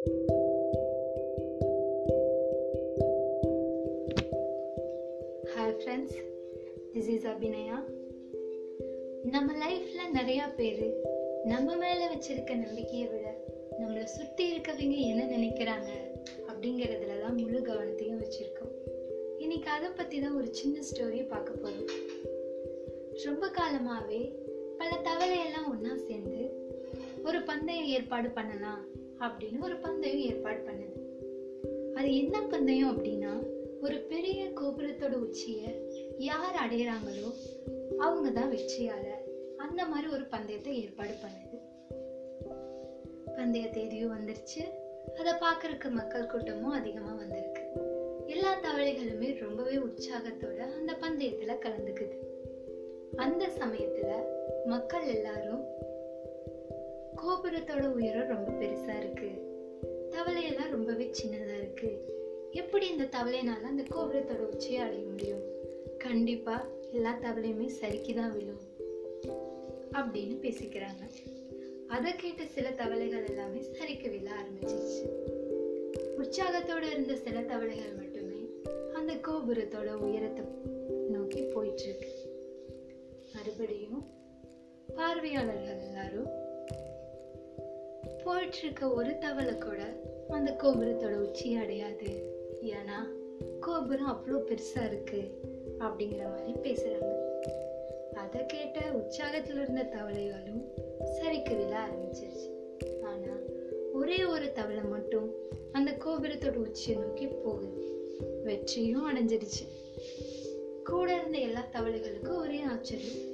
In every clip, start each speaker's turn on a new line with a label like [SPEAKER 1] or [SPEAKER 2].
[SPEAKER 1] Hi friends this is Abhinaya நம்ம லைஃப்ல நிறைய பேர் நம்ம மேல வச்சிருக்க நம்பிக்கையை விட நம்மளை சுத்தி இருக்கவங்க என்ன நினைக்கிறாங்க அப்படிங்கிறதுல தான் முழு கவனத்தையும் வச்சிருக்கோம். இன்னைக்கு அதை பத்தி தான் ஒரு சின்ன ஸ்டோரி பார்க்க போறோம். ரொம்ப காலமாவே பல தவளையெல்லாம் ஒன்றா சேர்ந்து ஒரு பந்தயம் ஏற்பாடு பண்ணலாம் அப்படின்னு ஒரு பந்தயம் ஏற்பாடு பண்ணுது. அது என்ன பந்தயம் அப்படின்னா ஒரு பெரிய கோபுரத்தோட உச்சியை யார் அடையிறாங்களோ அவங்க தான் வெற்றியாளர். அந்த மாதிரி ஒரு பந்தயத்தை ஏற்பாடு பண்ணுது. பந்தய தேதியும் வந்துருச்சு. அதை பார்க்கறதுக்கு மக்கள் கூட்டமும் அதிகமா வந்திருக்கு. எல்லா தவளைகளுமே ரொம்பவே உற்சாகத்தோட அந்த பந்தயத்துல கலந்துக்குது. அந்த சமயத்துல மக்கள் எல்லாரும் கோபுரத்தோட உயரம் ரொம்ப பெருசா இருக்கு. தவளையெல்லாம் ரொம்பவே சின்னதா இருக்கு. எப்படி இந்த தவளைனால அந்த கோபுரத்தோட உச்சியை அடைய முடியும்? கண்டிப்பா எல்லா தவளையுமே சரிக்கு தான் விழும். அப்படின்னு பேசிக்கிறாங்க. அதை கேட்ட சில தவளைகள் எல்லாமே சரிக்கு விழ ஆரம்பிச்சிருச்சு. உற்சாகத்தோட இருந்த சில தவளைகள் மட்டுமே அந்த கோபுரத்தோட உயரத்தை நோக்கி போயிட்டு இருக்கு. மறுபடியும் பார்வையாளர்கள் எல்லாரும் போயிட்டு இருக்க ஒரு தவளை கூட அந்த கோபுரத்தோட உச்சியை அடையாது. ஏன்னா கோபுரம் அவ்வளோ பெருசா இருக்கு அப்படிங்கிற மாதிரி பேசுறாங்க. அதை கேட்ட உற்சாகத்தில் இருந்த தவளைகளும் சரிக்கு விழ ஆரம்பிச்சிருச்சு. ஆனா ஒரே ஒரு தவளை மட்டும் அந்த கோபுரத்தோட உச்சியை நோக்கி போகுது. வெற்றியும் அடைஞ்சிருச்சு. கூட இருந்த எல்லா தவளைகளுக்கும் ஒரே ஆச்சரியம்.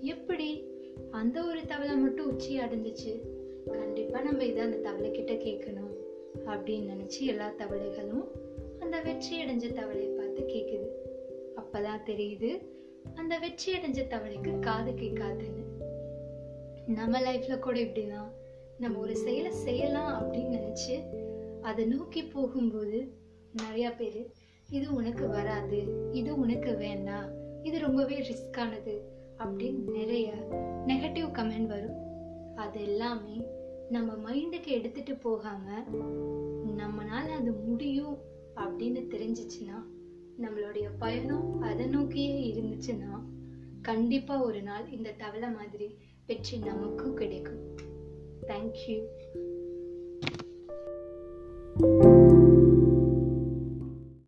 [SPEAKER 1] எப்படி அந்த ஒரு தவளை மட்டும் உச்சி அடைஞ்சிச்சு? கண்டிப்பா நம்ம இதை அந்த தவளை கிட்ட கேட்கணும் அப்படின்னு நினைச்சு எல்லா தவளைகளும் அந்த வெற்றி அடைஞ்ச தவளையை பார்த்து கேட்குது அப்பதான் தெரியுது அந்த வெற்றி அடைஞ்ச தவளைக்கு காது கேட்காதுன்னு. நம்ம லைஃப்பில் கூட இப்படிதான். நம்ம ஒரு செயலை செய்யலாம் அப்படின்னு நினைச்சு அதை நோக்கி போகும்போது நிறைய பேர் இது உனக்கு வராது இது உனக்கு வேண்டாம் இது ரொம்பவே ரிஸ்கானது அப்படின்னு நிறைய நெகட்டிவ் கமெண்ட் வரும். அது எல்லாமே நம்ம மைண்டுக்கு எடுத்துட்டு போகாம நம்மனால அது முடியும் அப்படின்னு தெரிஞ்சிச்சுன்னா நம்மளுடைய பயணம் அதை நோக்கியே இருந்துச்சுன்னா கண்டிப்பா ஒரு நாள் இந்த தவளை மாதிரி வெற்றி நமக்கும் கிடைக்கும். தேங்க்யூ